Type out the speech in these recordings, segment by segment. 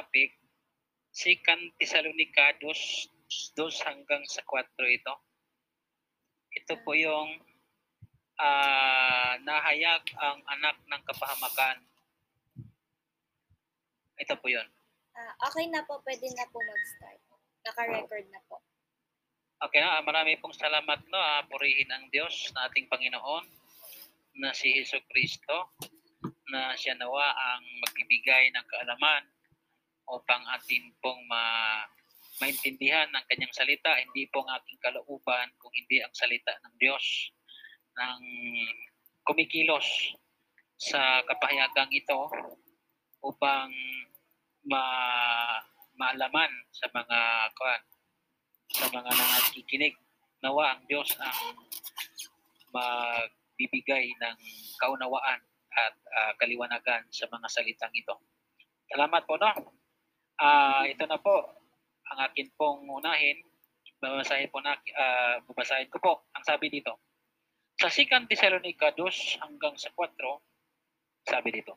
topic, Second Thessalonica 2, 2 hanggang sa 4 ito. Ito po yung ah, nahayag ang anak ng kapahamakan. Ito po yun. Ah, okay na po, pwede na po mag-start. Naka-record na po. Okay na, ah, marami pong salamat no, ah, purihin ang Diyos na ating Panginoon na si Heso Kristo na siya nawa ang magbibigay ng kaalaman upang atin pong ma maintindihan ng kanyang salita, hindi po ang aking kalooban kung hindi ang salita ng Diyos ng kumikilos sa kapahayagang ito upang ma maalaman sa mga kuan sa mga nakikinig nawa ang Diyos ang magbibigay ng kaunawaan at ah, kaliwanagan sa mga salitang ito. Salamat po no. Ah, ito na po ang akin pong unahin. Babasahin po na ah, babasahin ko po ang sabi dito. Sa 2 Thessalonica 2 hanggang sa 4, sabi dito,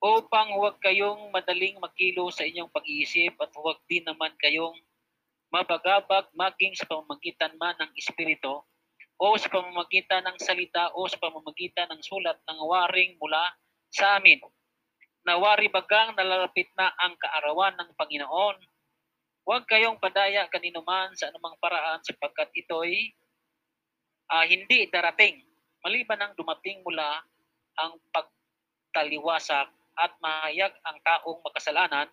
upang huwag kayong madaling makilo sa inyong pag-iisip at huwag din naman kayong mabagabag maging sa pamamagitan man ng Espiritu o sa pamamagitan ng salita o sa pamamagitan ng sulat ng waring mula sa amin. Nawari bagang nalalapit na ang kaarawan ng Panginoon. Huwag kayong padaya kaninuman sa anumang paraan sapagkat ito'y ah, hindi darating. Maliban ang dumating mula ang pagtaliwasak at mahayag ang taong makasalanan,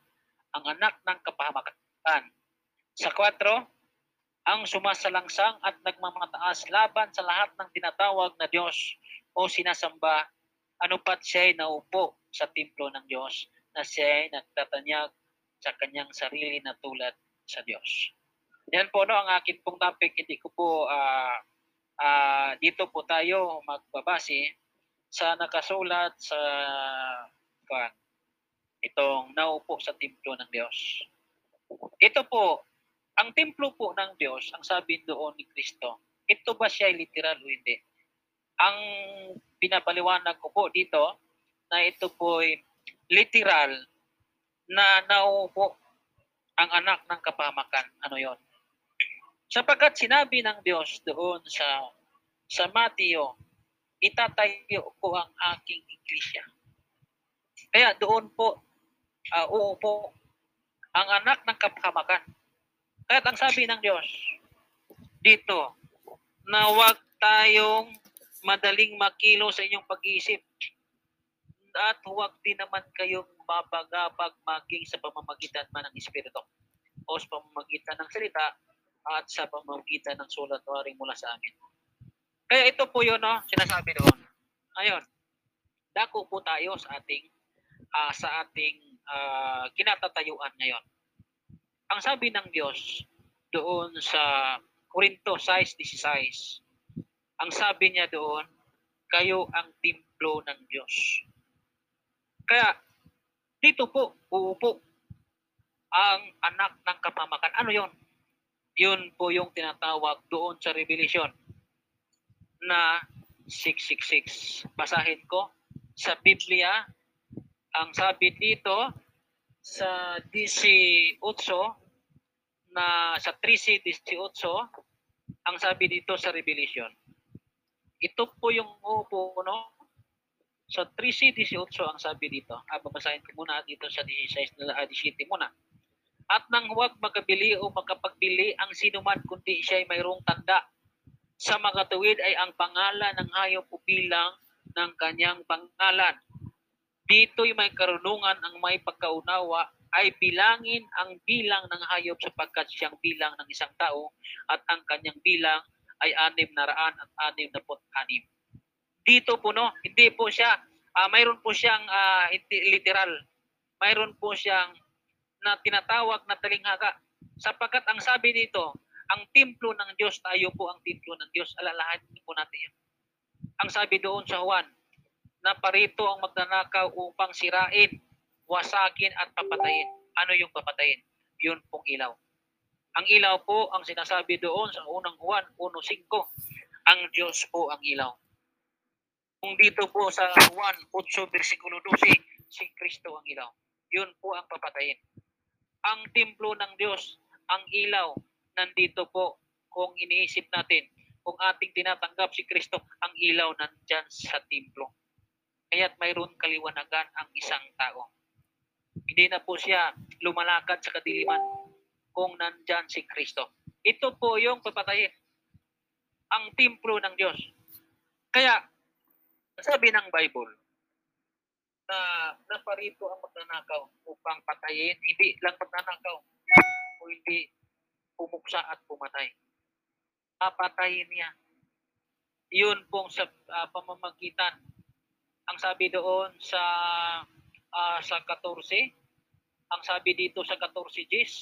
ang anak ng kapahamakan. Sa 4, ang sumasalangsang at nagmamataas laban sa lahat ng tinatawag na Diyos o sinasamba, ano pat siya'y naupo sa templo ng Diyos na siya'y nagtatanyag sa kanyang sarili na tulad sa Diyos. Yan po no, ang akin pong topic, hindi ko po ah, ah, dito po tayo magbabase sa nakasulat sa kuwan, itong naupo sa templo ng Diyos. Ito po, ang templo po ng Diyos, ang sabi doon ni Kristo, ito ba siya ay literal o hindi? Ang pinapaliwanag ko po dito na ito po ay literal na naupo ang anak ng kapamakan. Ano yon? Sapagkat sinabi ng Diyos doon sa sa Mateo, itatayo ko ang aking iglesia. Kaya doon po, uh, uupo ang anak ng kapamakan. Kaya ang sabi ng Diyos dito, na huwag tayong madaling makilo sa inyong pag-iisip at huwag din naman kayong mabagabag maging sa pamamagitan man ng Espiritu o sa pamamagitan ng salita at sa pamamagitan ng sulat waring mula sa amin. Kaya ito po yun, no, sinasabi doon. Ayun, dako po tayo sa ating ah, sa ating ah, kinatatayuan ngayon. Ang sabi ng Diyos doon sa Korinto 6.16, ang sabi niya doon, kayo ang templo ng Diyos. Kaya dito po, uupo ang anak ng kapamakan. Ano yon? Yun po yung tinatawag doon sa Revelation na 666. Basahin ko sa Biblia, ang sabi dito sa 18 na sa 13:18 ang sabi dito sa Revelation. Ito po yung upo no sa 13:18 ang sabi dito. Ah, babasahin ko muna dito sa 16 na ah, 17 muna. At nang huwag magkabili o makapagbili ang sinuman kundi siya ay mayroong tanda sa mga tuwid ay ang pangalan ng hayop o bilang ng kanyang pangalan. Dito'y may karunungan ang may pagkaunawa ay bilangin ang bilang ng hayop sapagkat siyang bilang ng isang tao at ang kanyang bilang ay anim na raan at anim na put anim. Dito po no, hindi po siya, ah, mayroon po siyang hindi- literal. Mayroon po siyang na tinatawag na talinghaga. Sapagkat ang sabi dito, ang templo ng Diyos, tayo po ang templo ng Diyos. Alalahanin po natin yan. Ang sabi doon sa Juan, na parito ang magnanakaw upang sirain, wasakin at papatayin. Ano yung papatayin? Yun pong ilaw. Ang ilaw po, ang sinasabi doon sa unang Juan 1.5, ang Diyos po ang ilaw. Kung dito po sa Juan 8 versikulo 12, si Kristo ang ilaw. Yun po ang papatayin. ang templo ng Diyos, ang ilaw, nandito po kung iniisip natin, kung ating tinatanggap si Kristo, ang ilaw nandyan sa templo. Kaya't mayroon kaliwanagan ang isang tao. Hindi na po siya lumalakad sa kadiliman kung nandyan si Kristo. Ito po yung papatayin. Ang templo ng Diyos. Kaya, sabi ng Bible, na naparito ang magnanakaw upang patayin, hindi lang magnanakaw, o hindi pumuksa at pumatay. Papatayin niya. Yun pong sa ah, pamamagitan. Ang sabi doon sa ah, sa 14, ang sabi dito sa 14 Gs,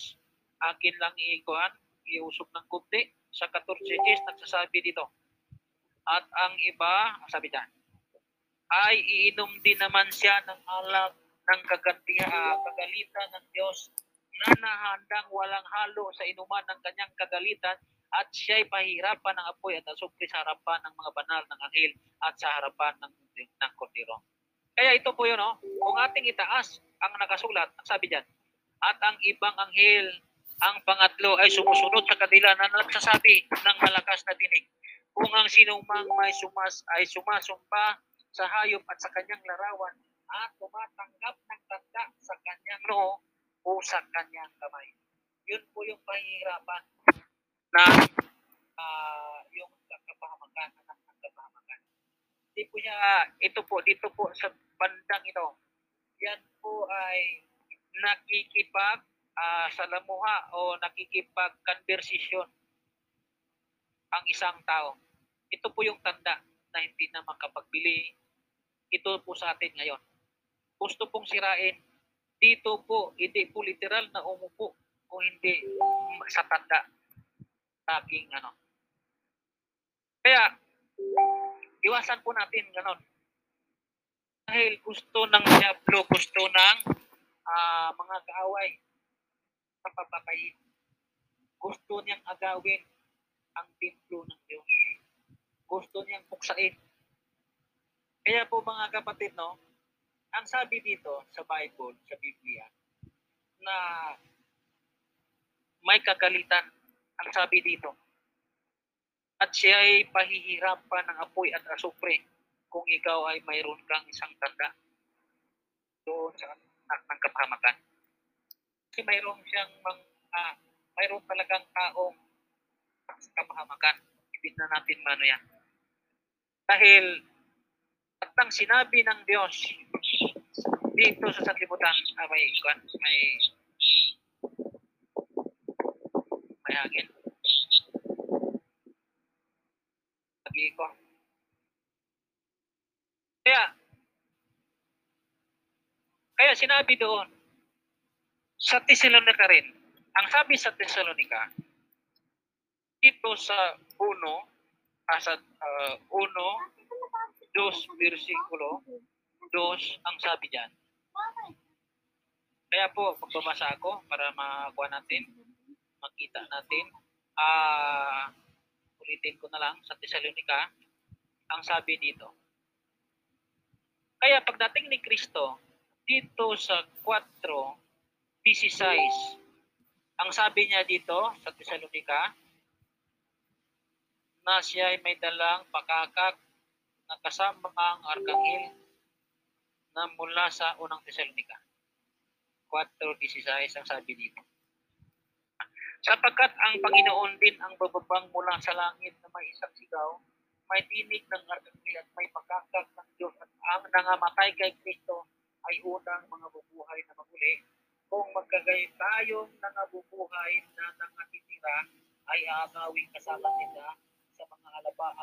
akin lang iikuhan, iusok ng kunti. Sa 14 Gs, nagsasabi dito. At ang iba, ang sabi dyan, ay iinom din naman siya ng alak ng kagantihan, ah, kagalitan ng Diyos na nahandang walang halo sa inuman ng kanyang kagalitan at siya'y pahirapan ng apoy at asupli sa harapan ng mga banal ng anghel at sa harapan ng, ng kordero. Kaya ito po yun, no? kung ating itaas ang nakasulat, sabi dyan, at ang ibang anghel, ang pangatlo ay sumusunod sa kanila na nagsasabi ng malakas na dinig. Kung ang sinumang may sumas ay sumasumpa sa hayop at sa kanyang larawan at tumatanggap ng tanda sa kanyang noo o sa kanyang kamay. Yun po yung pahihirapan na ah, yung kapahamakan, anak ng kapahamakan. Hindi po niya, ito po, dito po sa bandang ito, yan po ay nakikipag ah, salamuha o nakikipag conversation ang isang tao. Ito po yung tanda na hindi na makapagbili. Ito po sa atin ngayon. Gusto pong sirain. Dito po, hindi po literal na umupo kung hindi sa tanda. Aking ano. Kaya, iwasan po natin ganon. Dahil gusto ng Diablo, gusto ng ah, mga kaaway sa papatayin. Gusto niyang agawin ang templo ng Diyos. Gusto niyang buksain. Kaya po mga kapatid, no, ang sabi dito sa Bible, sa Biblia, na may kagalitan, ang sabi dito, at siya ay pahihirapan ng apoy at asupre kung ikaw ay mayroon kang isang tanda doon sa anak ng kapahamakan. Kasi mayroon siyang mang, ah, mayroon talagang taong sa kapahamakan. Ibig na natin mano yan. Dahil at ang sinabi ng Diyos dito sa sanlibutan, ah, may, may, may hangin. Lagi ko. Kaya, kaya sinabi doon, sa Thessalonica rin, ang sabi sa Thessalonica, dito sa 1, ah, sa uh, 1, 2, versikulo 2, ang sabi dyan. Kaya po, pagbabasa ako para makuha natin, makita natin. Ah, ulitin ko na lang sa Thessalonica, ang sabi dito. Kaya pagdating ni Kristo, dito sa 4.16, ang sabi niya dito sa Thessalonica, na siya ay may dalang pakakak na kasama ang arkanghel na mula sa unang Thessalonica. 4.16 ang sabi dito. Sapagkat ang Panginoon din ang bababang mula sa langit na may isang sigaw, may tinig ng arkanghel at may pakakak ng Diyos at ang nangamatay kay Kristo ay unang mga bubuhay na maguli. Kung magkagay tayong nangabubuhay na nangatitira, ay aagawing kasama nila sa mga alabaan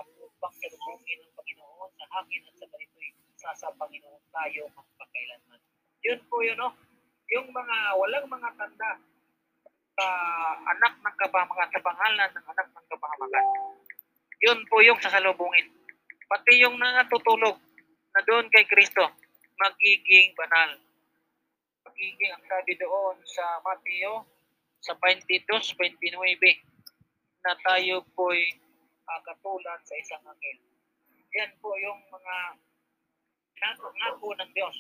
kalubungin ng Panginoon sa hangin at sa ganito'y sa Panginoon tayo magpakailanman. Yun po yun, no? Yung mga walang mga tanda sa anak ng kabahamakan, sa pangalan ng anak ng kabahamakan. Yun po yung sasalubungin. Pati yung nangatutulog na doon kay Kristo, magiging banal. Magiging, ang sabi doon sa Mateo, sa 22, 29, na tayo po'y uh, katulad sa isang anghel. Yan po yung mga ngako ng Diyos.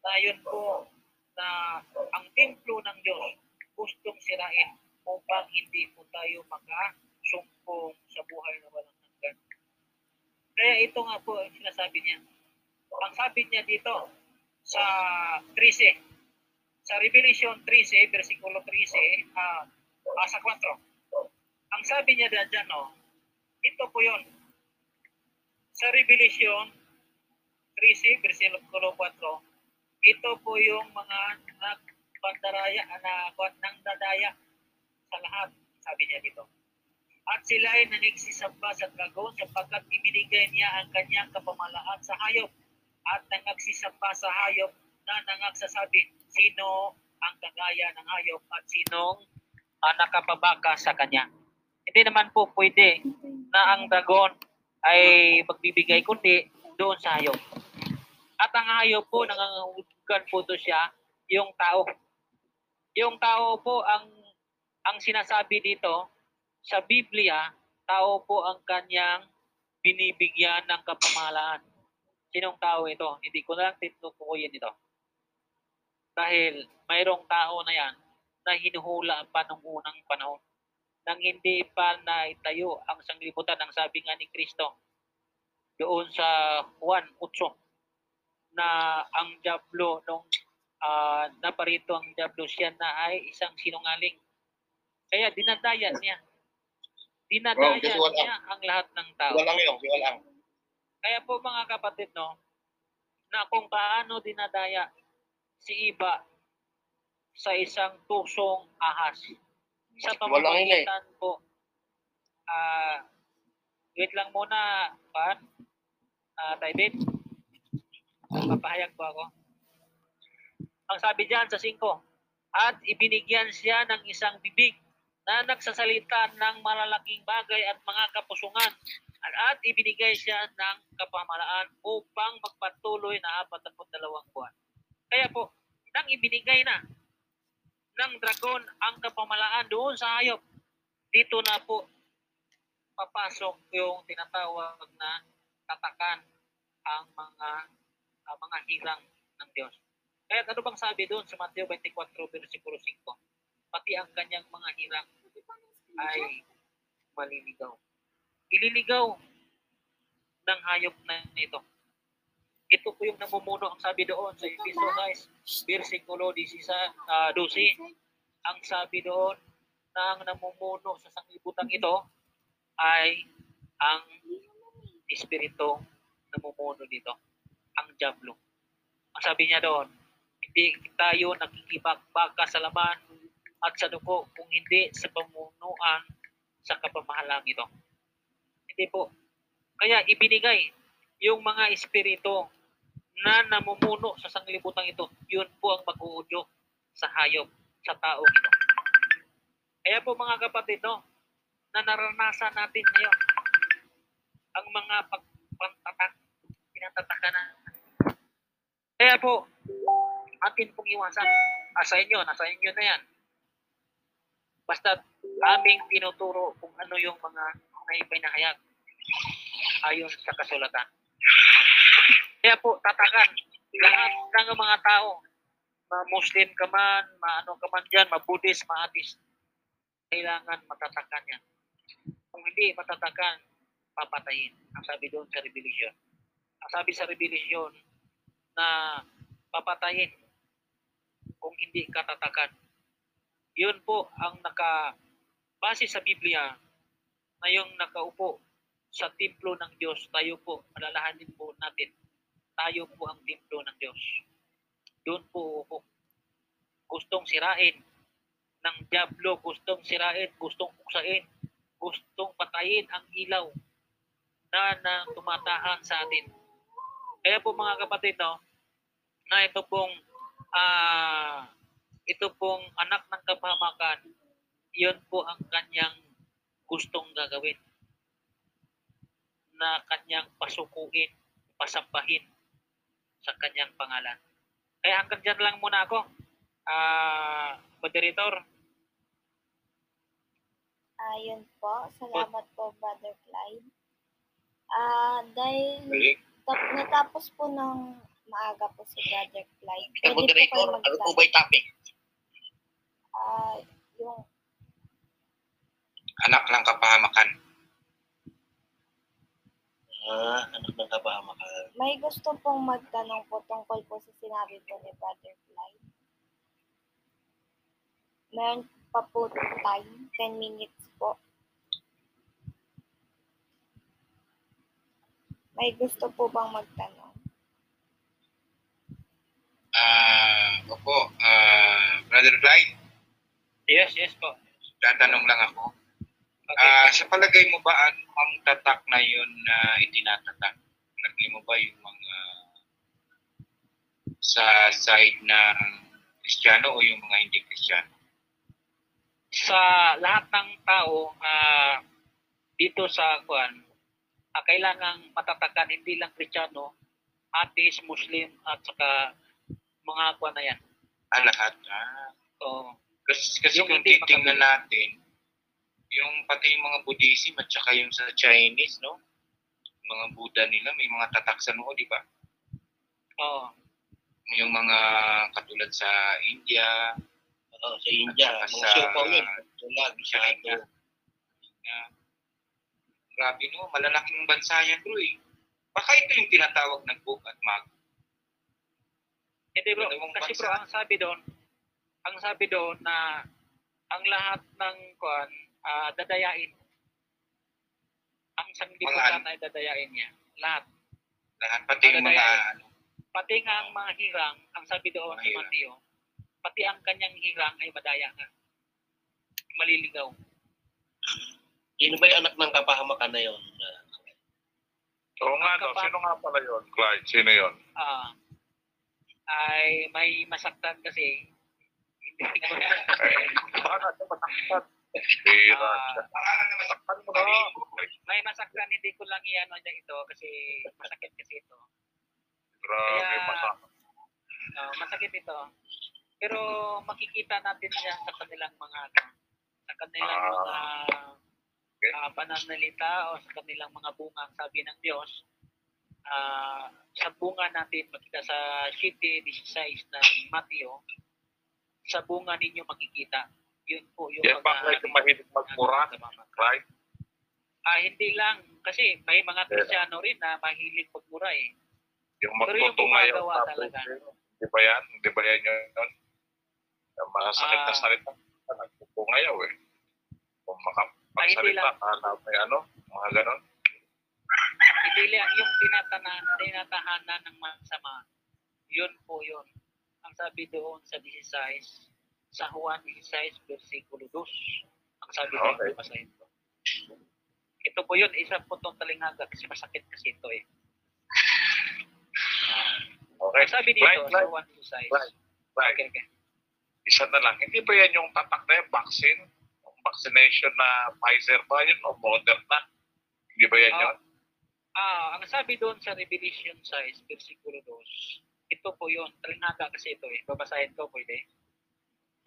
Na yun po na ang templo ng Diyos gustong sirain upang hindi po tayo makasumpong sa buhay na walang hanggan. Kaya ito nga po ang sinasabi niya. Ang sabi niya dito sa 13, sa Revelation 13, versikulo 13, ah ah, sa 4. Ang sabi niya dyan, no, ito po yun. Sa Revelation 13, versikulo 4, ito po yung mga nagpandaraya, na nang dadaya sa lahat, sabi niya dito. At sila ay nagsisamba sa dragon sapagkat ibinigay niya ang kanyang kapamalaan sa hayop at nangagsisamba sa hayop na nangagsasabi, sino ang kagaya ng hayop at sinong ah, nakapabaka sa kanya. Hindi naman po pwede na ang dragon ay magbibigay kundi doon sa hayop. At ang hayop po, nangangahulugan po to siya, yung tao. Yung tao po ang ang sinasabi dito sa Biblia, tao po ang kanyang binibigyan ng kapamahalaan. Sinong tao ito? Hindi ko na lang tinutukuyin ito. Dahil mayroong tao na yan na hinuhula pa nung unang panahon nang hindi pa naitayo ang sanglibutan ng sabi nga ni Kristo doon sa Juan 8 na ang Diablo nung uh, naparito ang Diablo siya na ay isang sinungaling. Kaya dinadaya niya. Dinadaya Bro, niya ang lahat ng tao. Walang yun, walang. Kaya po mga kapatid, no, na kung paano dinadaya si Iba sa isang tusong ahas. Sa eh. pamamagitan po, ah, wait lang muna, pan, ah, David, papahayag po ako. Ang sabi diyan sa 5, at ibinigyan siya ng isang bibig na nagsasalita ng malalaking bagay at mga kapusungan at ibinigay siya ng kapamalaan upang magpatuloy na 42 buwan. Kaya po, nang ibinigay na ng dragon ang kapamalaan doon sa hayop, dito na po papasok yung tinatawag na tatakan ang mga ang mga hirang ng Diyos. Kaya ano bang sabi doon sa Mateo 24 versikulo 5? Pati ang kanyang mga hirang ay maliligaw. Ililigaw ng hayop na ito. Ito po yung namumuno ang sabi doon sa Efeso guys, versikulo 12, uh, 12. Ang sabi doon na ang namumuno sa sanglibutan ito ay ang espiritu namumuno dito, ang Diablo. Ang sabi niya doon, hindi tayo nakikibagbaka sa laman at sa dugo kung hindi sa pamunuan sa kapamahalang ito. Hindi po. Kaya ibinigay yung mga espiritu na namumuno sa sanglibutan ito, yun po ang mag-uudyo sa hayop, sa tao ito. Kaya po mga kapatid, no, na naranasan natin ngayon ang mga pagpantatak, pinatatakan na. Kaya po, atin pong iwasan. Ah, sa inyo, nasa inyo na yan. Basta aming tinuturo kung ano yung mga naipinahayag ayon sa kasulatan. Kaya po, tatakan lahat ng mga tao, ma-Muslim ka man, ma-ano ka man dyan, ma-Buddhist, ma-Atheist, kailangan matatakan yan. Kung hindi matatakan, papatayin. Ang sabi doon sa Revelation. Ang sabi sa Revelation na papatayin kung hindi katatakan. Yun po ang naka base sa Biblia na yung nakaupo sa templo ng Diyos, tayo po, alalahanin po natin, tayo po ang templo ng Diyos. Doon po. Gustong sirain ng Diablo, gustong sirain, gustong puksain, gustong patayin ang ilaw na, na tumatahan sa atin. Kaya po mga kapatid, no, na ito pong ah ito pong anak ng kapamakan, yun po ang kanyang gustong gagawin na kanyang pasukuin, pasambahin sa kanyang pangalan. Kaya hanggang dyan lang muna ako. Ah, moderator. Ayun po. Salamat po, Brother Clyde. Ah, dahil Balik. tap- natapos po ng maaga po si Brother Clyde. Pwede po Moderator, ano po ba yung topic? Ah, yung Anak ng kapahamakan. Ah, anak ng kapahamakan. may gusto pong magtanong po tungkol po sa sinabi po ni Brother Clyde. Meron pa po time, 10 minutes po. May gusto po bang magtanong? Ah, opo, ah, Brother Clyde, Yes, yes po. tatanong lang ako. Okay. Ah, sa palagay mo ba ano ang tatak na yun na itinatatak? Palagay mo ba yung mga sa side ng Kristiyano o yung mga hindi Kristiyano? sa lahat ng tao ah, dito sa kuan ah, kailangang matatakan hindi lang Kristiyano, atheist, Muslim at saka mga kuan na yan. Ah, lahat. Ah. So, Kasi, kasi Yung kung titingnan natin, yung pati yung mga Buddhism at saka yung sa Chinese, no? Mga Buddha nila, may mga tatak sa noo, di ba? oh, Yung mga katulad sa India, Oo, sa India, mga sa- siopaw yun. China. masyado. na grabe no, malalaking bansa yan bro eh. Baka ito yung tinatawag na book at mag. hindi bro, kasi bansa. bro, ang sabi doon, ang sabi doon na ang lahat ng kuan ah, dadayain. Ang sanglibutan ay dadayain niya. Lahat. Lahat, pati yung mga ano, Pati nga ang mga hirang, ang sabi doon hirang. Mateo, pati ang kanyang hirang ay madaya nga. Maliligaw. Sino ba yung anak ng kapahamakan na yun? Oo nga, no. Sino nga pala yun, Clyde? Sino yun? Ah, ay may masaktan kasi. Hindi ko Eh, baka Bira Ah, siya. may masaktan, hindi ko lang iyan ano ito kasi masakit kasi ito. Grabe, Kaya- masakit. Ah, masakit ito. Pero makikita natin yan sa kanilang mga ano, sa kanilang Ah. mga Okay. ah, pananalita o sa kanilang mga bunga sabi ng Diyos. Ah, sa bunga natin makita sa 7:16 ng Mateo, sa bunga ninyo makikita. Yun po yung Yan ba Clyde yung mahilig magmura? Clyde? Ah, hindi lang kasi may mga Kristiyano rin na mahilig magmura eh. Yung Pero yung tapos yun, Di ba yan? Di ba yan yun? Yung masakit na Ah. salita. Nagtutungayaw eh. Kung Ah, makapagsalita, kala may ano, mga ganon. Hindi lang yung tinatana, tinatahanan ng masama. Yun po yun. Ang sabi doon sa 16, sa Juan 16, versikulo 2. Ang sabi doon, Okay. basahin ko. Ito po yun, isa po itong talinghaga kasi masakit kasi ito eh. Okay. Ang sabi dito, Clyde, sa Clyde, Juan 16. Clyde, Clyde. Okay, okay. Isa na lang. Hindi ba yan yung tatak na yung vaccine? Yung vaccination na Pfizer ba yun o Moderna? Hindi ba yan Ah, yun? Ah, ang sabi doon sa Revelation 6, versikulo 2, ito po yun, talinghaga kasi ito eh. Babasahin ko, pwede.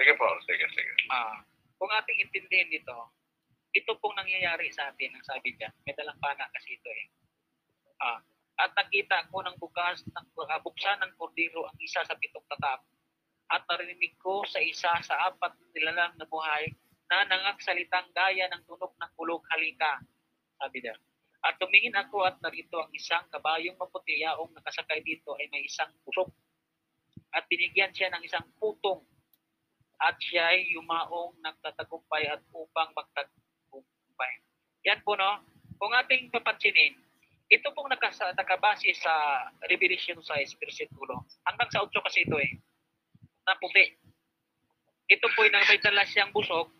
Sige po, sige, sige. Ah, kung ating intindihin dito, ito pong nangyayari sa atin, ang sabi diyan. May dalang pana kasi ito eh. Ah, at nakita ko ng bukas, ng uh, buksan ng kordero ang isa sa pitong tatap. At narinig ko sa isa sa apat nilalang na buhay na nangagsalitang gaya ng tunog ng kulog halika. Sabi niya. At tumingin ako at narito ang isang kabayong maputi yaong nakasakay dito ay may isang pusok. At binigyan siya ng isang putong at siya ay yumaong nagtatagumpay at upang magtagumpay. Yan po no. Kung ating papansinin, ito pong nakasa, nakabase sa Revelation 6 versikulo. Hanggang sa 8 kasi ito eh. Na puti. Ito po yung may dala siyang busog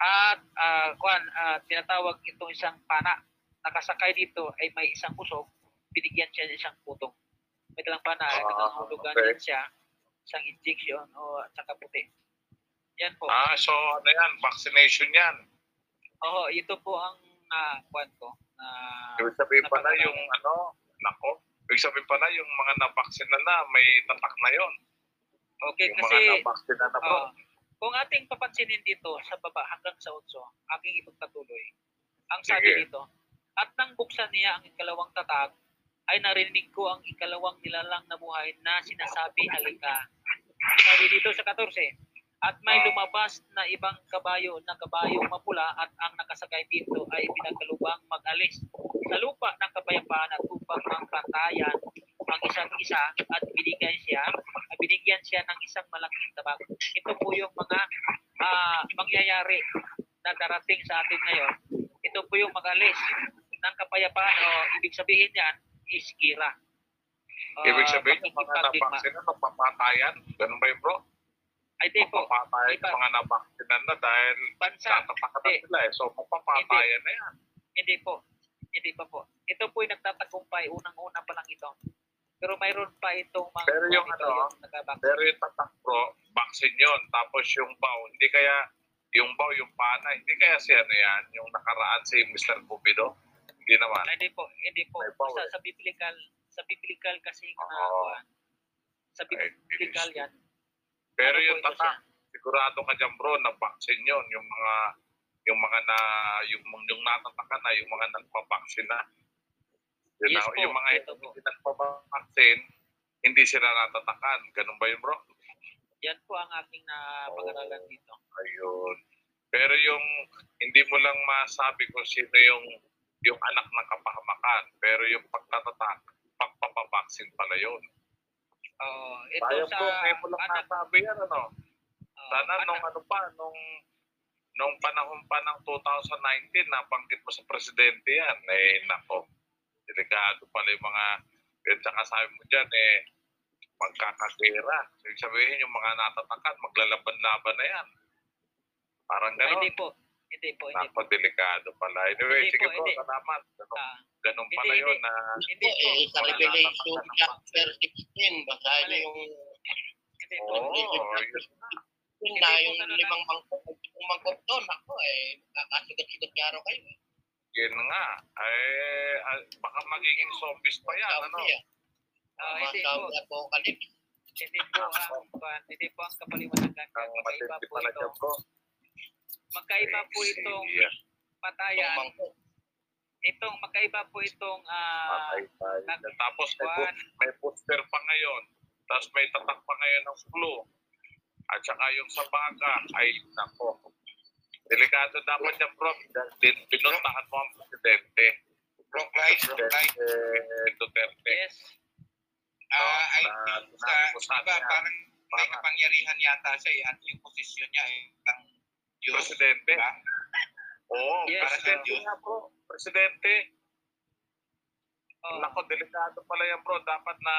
at ah, kuan, ah, tinatawag itong isang pana. Nakasakay dito ay may isang busog, binigyan siya ng isang putong. May dalang pana, Ah, nangangahulugan okay. siya isang injection o at saka puti. Yan po. Ah, so ano yan? Vaccination yan. Oo, ito po ang uh, kwan ko. Na, Ibig sabihin pa na yung ano, nako. Ibig sabihin pa na yung mga na-vaccine na na, may tatak na yon. okay, yung kasi mga na-vaccine na na po. ah, kung ating papansinin dito sa baba hanggang sa 8, aking ipagpatuloy. Ang sabi Sige. dito, at nang buksan niya ang ikalawang tatag, ay narinig ko ang ikalawang nilalang na buhay na sinasabi halika. Sabi dito sa 14, at may lumabas na ibang kabayo na kabayong mapula at ang nakasakay dito ay pinagkalubang mag-alis sa lupa ng kapayapaan at upang mangpatayan ang isa't isa at binigyan siya at binigyan siya ng isang malaking tabak. Ito po yung mga ah, mangyayari na darating sa atin ngayon. Ito po yung mag-alis ng kapayapaan o ibig sabihin yan is gira. Ah, Ibig sabihin, yung mga pakikipagdigma. nabaksinan, magpapatayan. Ganun ba yun, bro? Ay, di po. Magpapatayan Iba. yung mga nabaksinan na dahil Bansa. tatatakan na sila eh. So, magpapatayan na yan. Hindi po. Hindi pa po. Ito po yung nagtatagumpay. Unang-una pa lang ito. Pero mayroon pa itong mga Pero yung ito, ano, yung Pero yung tatak, bro, vaccine yun. Tapos yung bow, hindi kaya, yung bow, yung pana, hindi kaya si ano yan, yung nakaraan si Mr. Cupido? Hindi naman. Hindi po. Hindi po. Power. Sa, biblical, sa biblical kasi na Oo. sa biblical yan. Pero Ano yung tatak, sigurado ka dyan, bro, na vaccine yun. Yung mga, yung mga na, yung, yung natatakan na, yung mga nagpa-vaccine na. Yun Yes na, po, yung mga ito hindi nagpa-vaccine, hindi sila natatakan. Ganun ba yun, bro? Yan po ang aking na pag-aralan dito. Ayun. Pero yung hindi mo lang masabi kung sino yung yung anak ng kapahamakan. Pero yung pagtatatak, pagpapabaksin pala yun. Oh, ito Sayang sa po, ngayon mo lang anak, nasabi yan, ano? oh, Sana anak- nung ano pa, nung nung panahon pa ng 2019, nabanggit mo sa presidente yan. Eh, nako. Delikado pala yung mga, yun saka sabi mo dyan, eh, magkakagera. Ibig sabihin, yung mga natatakan, maglalaban-laban na yan. Parang gano'n. hindi po. Hindi po, hindi po. Napadelikado pala. Anyway, Hindi sige po, po, hindi. salamat. Ganun, Ah, ganun Hindi, pala hindi. yun na hindi po. Eh, sa Revelation chapter 16, basahin yung Hindi po. Oo, yun chapter 16 Hindi na yung limang mangkok. Yung mangkok doon, ako eh, kakasigot-sigot niya araw kayo. eh. yun nga. Eh, ah, baka magiging zombies pa yan. Ano? Niya, Ah, hindi po. apocalypse. Hindi po ang hindi po ang kapaliwanagan. Ang matindi po pala ito. dyan po. Magkaiba po itong patayan. Itong magkaiba po itong ah tayo. nag- Tapos may, may booster pa ngayon. Tapos may tatak pa ngayon ng flu. At saka yung sa baga, ay nako. Delikado dapat yan, bro. Din, pinuntahan mo ang presidente. Rock light, rock light. Duterte. Yes. Ah, sa, sinabi ko sa diba, kanya, parang may kapangyarihan yata siya eh, at yung posisyon niya eh, ng Diyos. Presidente. Diba? Oo, Yes, presidente sir. nga, bro. Presidente. Oh. Nako, delikado pala yan, bro. Dapat na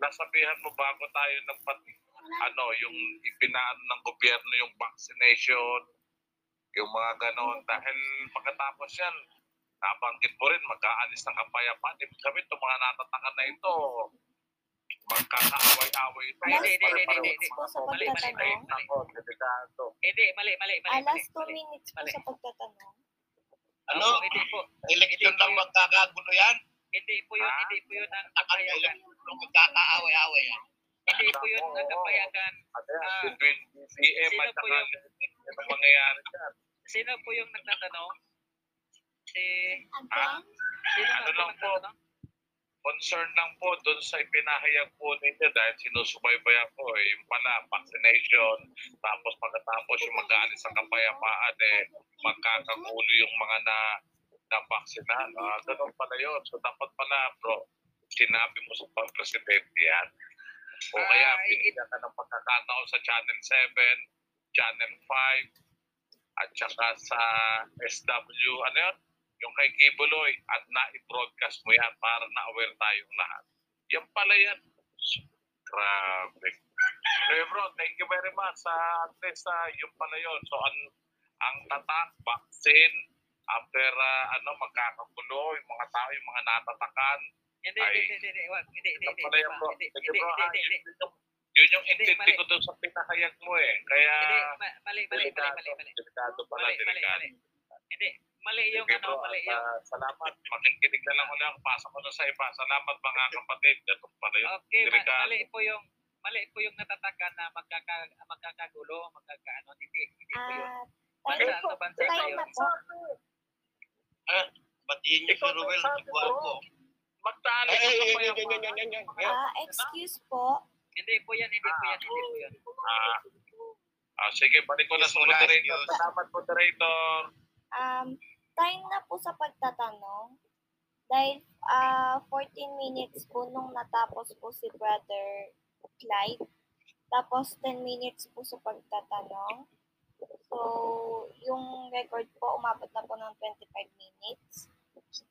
nasabihan mo bago tayo nagpat ano, yung ipinaan ng gobyerno yung vaccination, yung mga ganon. Dahil pagkatapos yan, nabanggit mo rin, mag-aalis ng kapayapaan. Ibig sabihin, itong mga natatakan na ito, magkakaaway-away ito. Ay, hindi, hindi, hindi, Pare-pareho hindi, hindi. mga Sa zombies. pagtatanong. Ay, nako, delikado. Hindi, mali, mali, mali. Ah, mali, last two mali. minutes po Mali. sa pagtatanong. Ano? Opo, hindi po. Eleksyon lang magkakagulo yan. Hindi po yun, Ah? hindi po yun ang At kapayagan. magkakaaway-away yan. Hindi po yun ang kapayagan. Ah, between sino at po saka yung- ano mangyayari. Sino po yung nagtatanong? Si... Again? Sino Ano lang po? nagtatanong? Concern lang po doon sa ipinahayag po ninyo dahil sinusubaybayan ko eh, yung pala vaccination tapos pagkatapos yung mag-aalis sa kapayapaan eh magkakagulo yung mga na na-vaccinahan. Ah, ganun pala yun. So dapat pala bro, sinabi mo sa pag-presidente yan. O kaya Ah, binigyan ka ng pagkakataon sa Channel 7, Channel 5, at saka sa SW, ano yun? Yung kay Kibuloy at na-broadcast mo yan para na-aware tayong lahat. Yan pala yan. Grabe. Anyway bro, thank you very much sa at least ah, yung pala yun. So ang, ang tatak, vaccine, after ah, ano, magkakagulo, yung mga tao, yung mga natatakan, Hindi, Ay. hindi, hindi, hindi, wag, hindi, hindi, hindi, bro. hindi, hindi, bro, hindi, ah, hindi, hindi, yun yung Hindi, intindi ko doon sa pinahayag mo eh. Kaya, hindi, ma- mali, mali, mali, mali, mali. delikado pala, Mali, mali, delikado. mali. Hindi, mali yung Sige ano, mali at, yung... ah, salamat. Makikinig na lang ulit. Pasok ko na sa iba. Salamat mga kapatid. Ganun pala yun. Okay, ma- Delikado. mali po yung mali po yung natatakan na magkaka, magkakagulo, magkakaano, hindi, hindi po yun. Ah, Bansa time po. sa bansa Time tayo. na po. Batiin niyo si Ruel Ay, ka ay, pa yung. Ah, excuse po. Hindi po yan, hindi po yan, hindi po yan. Ah, ah, sige, balik ko na sa moderator. Salamat, moderator. Um, time na po sa pagtatanong. Dahil ah 14 minutes po nung natapos po si Brother Clyde. Tapos 10 minutes po sa pagtatanong. So, yung record po, umabot na po ng 25 minutes.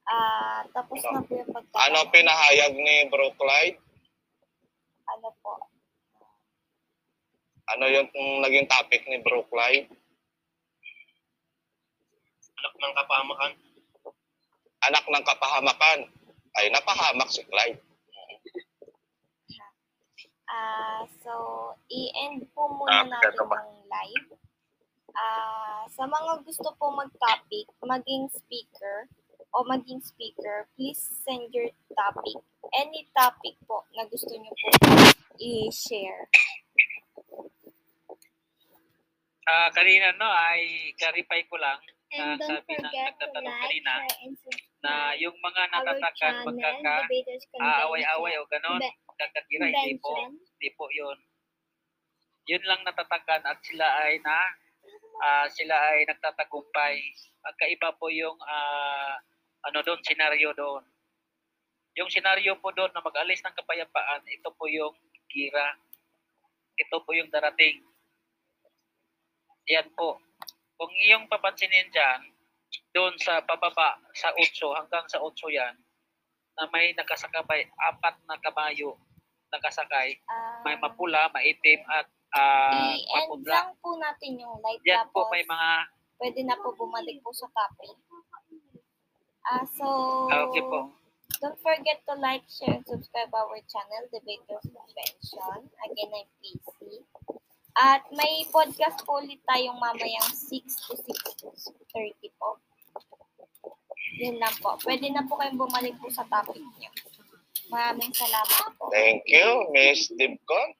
Ah, tapos na po yung pagtatanong. Ano pinahayag ni Bro Clyde? Ano po? Ano yung naging topic ni Bro Clyde? Ng kapahamakan. Anak ng kapahamakan. Ay, napahamak si Clyde. Ah, so i-end po muna Ah, natin ang live. Ah, sa mga gusto po mag-topic, maging speaker o maging speaker, please send your topic. Any topic po na gusto niyo po i-share. Ah, kanina no, ay clarify ko lang And na don't sabi ng forget to nagtatanong like, kanina share, and subscribe na yung mga our natatakan channel, magkaka Debaters aaway-away o ganon, Convention. magkakatira, hindi po, hindi po yun. Yun lang natatakan at sila ay na ah, sila ay nagtatagumpay. Magkaiba po yung ah, ano doon, senaryo doon. Yung senaryo po doon na mag-alis ng kapayapaan, ito po yung gira. Ito po yung darating. Yan po. Kung iyong papansinin dyan, doon sa pababa, sa 8 hanggang sa 8 yan, na may nakasakabay, apat na kabayo nakasakay, Ah, may mapula, maitim at ah, i-end lang po natin yung live Yan tapos po may mga, pwede na po bumalik po sa topic. Ah, so ah, okay po. Don't forget to like, share, and subscribe our channel, Debaters Convention. Again, I'm PC. At may podcast po ulit tayong mamayang 6 to 6.30 po. Yun lang po. Pwede na po kayong bumalik po sa topic niyo. Maraming salamat po. Thank you, Miss Dibcon.